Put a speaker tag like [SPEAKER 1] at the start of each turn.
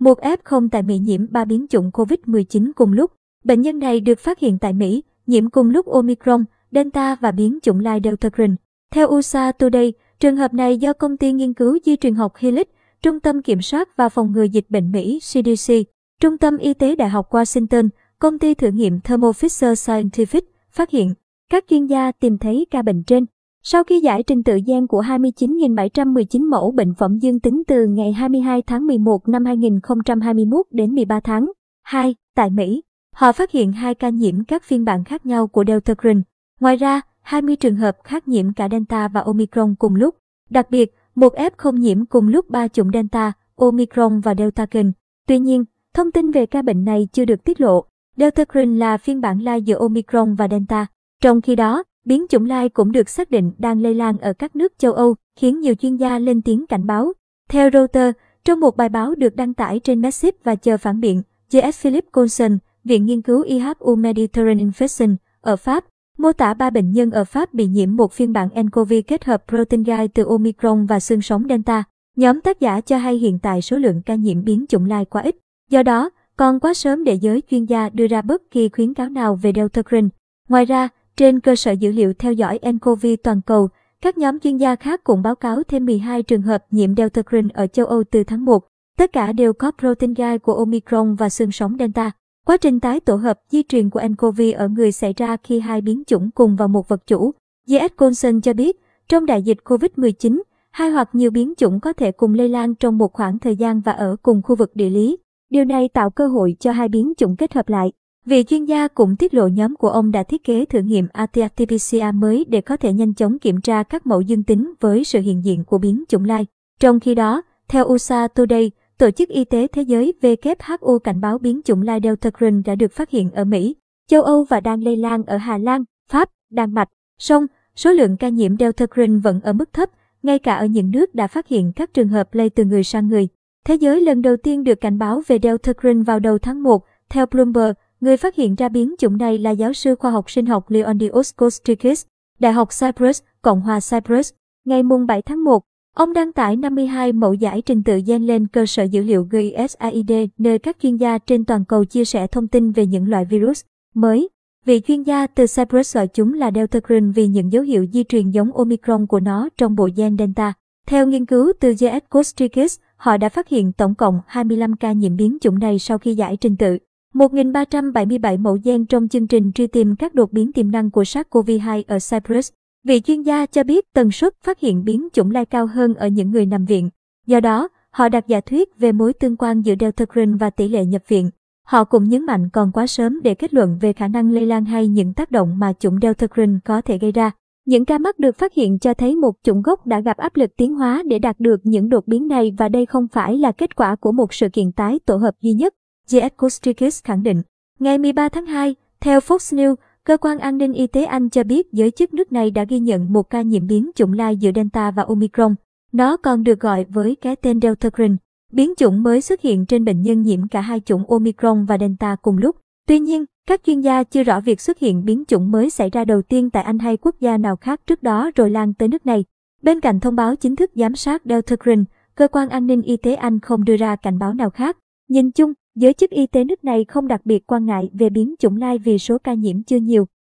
[SPEAKER 1] một F0 tại Mỹ nhiễm 3 biến chủng COVID-19 cùng lúc. Bệnh nhân này được phát hiện tại Mỹ, nhiễm cùng lúc Omicron, Delta và biến chủng lai Delta Green. Theo USA Today, trường hợp này do công ty nghiên cứu di truyền học Helix, Trung tâm Kiểm soát và Phòng ngừa Dịch bệnh Mỹ CDC, Trung tâm Y tế Đại học Washington, công ty thử nghiệm Thermo Fisher Scientific phát hiện. Các chuyên gia tìm thấy ca bệnh trên. Sau khi giải trình tự gen của 29.719 mẫu bệnh phẩm dương tính từ ngày 22 tháng 11 năm 2021 đến 13 tháng 2 tại Mỹ, họ phát hiện hai ca nhiễm các phiên bản khác nhau của Delta Green. Ngoài ra, 20 trường hợp khác nhiễm cả Delta và Omicron cùng lúc. Đặc biệt, một F không nhiễm cùng lúc ba chủng Delta, Omicron và Delta Green. Tuy nhiên, thông tin về ca bệnh này chưa được tiết lộ. Delta Green là phiên bản lai giữa Omicron và Delta. Trong khi đó, biến chủng lai cũng được xác định đang lây lan ở các nước châu Âu, khiến nhiều chuyên gia lên tiếng cảnh báo. Theo Reuters, trong một bài báo được đăng tải trên Massive và chờ phản biện, JS Philip Coulson, Viện Nghiên cứu IHU Mediterranean Infection ở Pháp, mô tả ba bệnh nhân ở Pháp bị nhiễm một phiên bản nCoV kết hợp protein gai từ Omicron và xương sống Delta. Nhóm tác giả cho hay hiện tại số lượng ca nhiễm biến chủng lai quá ít, do đó còn quá sớm để giới chuyên gia đưa ra bất kỳ khuyến cáo nào về Delta Green. Ngoài ra, trên cơ sở dữ liệu theo dõi nCoV toàn cầu, các nhóm chuyên gia khác cũng báo cáo thêm 12 trường hợp nhiễm Delta Green ở châu Âu từ tháng 1. Tất cả đều có protein gai của Omicron và xương sống Delta. Quá trình tái tổ hợp di truyền của nCoV ở người xảy ra khi hai biến chủng cùng vào một vật chủ. J.S. Coulson cho biết, trong đại dịch COVID-19, hai hoặc nhiều biến chủng có thể cùng lây lan trong một khoảng thời gian và ở cùng khu vực địa lý. Điều này tạo cơ hội cho hai biến chủng kết hợp lại. Vị chuyên gia cũng tiết lộ nhóm của ông đã thiết kế thử nghiệm RT-PCR mới để có thể nhanh chóng kiểm tra các mẫu dương tính với sự hiện diện của biến chủng lai. Trong khi đó, theo USA Today, Tổ chức Y tế Thế giới WHO cảnh báo biến chủng lai Delta Green đã được phát hiện ở Mỹ, châu Âu và đang lây lan ở Hà Lan, Pháp, Đan Mạch. Song, số lượng ca nhiễm Delta Green vẫn ở mức thấp, ngay cả ở những nước đã phát hiện các trường hợp lây từ người sang người. Thế giới lần đầu tiên được cảnh báo về Delta Green vào đầu tháng 1, theo Bloomberg, người phát hiện ra biến chủng này là giáo sư khoa học sinh học Leonidas Kostikis, Đại học Cyprus, Cộng hòa Cyprus. Ngày 7 tháng 1, ông đăng tải 52 mẫu giải trình tự gen lên cơ sở dữ liệu GISAID, nơi các chuyên gia trên toàn cầu chia sẻ thông tin về những loại virus mới. Vị chuyên gia từ Cyprus gọi chúng là Delta Green vì những dấu hiệu di truyền giống Omicron của nó trong bộ gen Delta. Theo nghiên cứu từ JS Kostikis, họ đã phát hiện tổng cộng 25 ca nhiễm biến chủng này sau khi giải trình tự. 1.377 mẫu gen trong chương trình truy tìm các đột biến tiềm năng của SARS-CoV-2 ở Cyprus. Vị chuyên gia cho biết tần suất phát hiện biến chủng lai cao hơn ở những người nằm viện. Do đó, họ đặt giả thuyết về mối tương quan giữa Delta Green và tỷ lệ nhập viện. Họ cũng nhấn mạnh còn quá sớm để kết luận về khả năng lây lan hay những tác động mà chủng Delta Green có thể gây ra. Những ca mắc được phát hiện cho thấy một chủng gốc đã gặp áp lực tiến hóa để đạt được những đột biến này và đây không phải là kết quả của một sự kiện tái tổ hợp duy nhất. JS Kostrikis khẳng định. Ngày 13 tháng 2, theo Fox News, cơ quan an ninh y tế Anh cho biết giới chức nước này đã ghi nhận một ca nhiễm biến chủng lai giữa Delta và Omicron. Nó còn được gọi với cái tên Delta Green. Biến chủng mới xuất hiện trên bệnh nhân nhiễm cả hai chủng Omicron và Delta cùng lúc. Tuy nhiên, các chuyên gia chưa rõ việc xuất hiện biến chủng mới xảy ra đầu tiên tại Anh hay quốc gia nào khác trước đó rồi lan tới nước này. Bên cạnh thông báo chính thức giám sát Delta Green, cơ quan an ninh y tế Anh không đưa ra cảnh báo nào khác. Nhìn chung, giới chức y tế nước này không đặc biệt quan ngại về biến chủng lai vì số ca nhiễm chưa nhiều.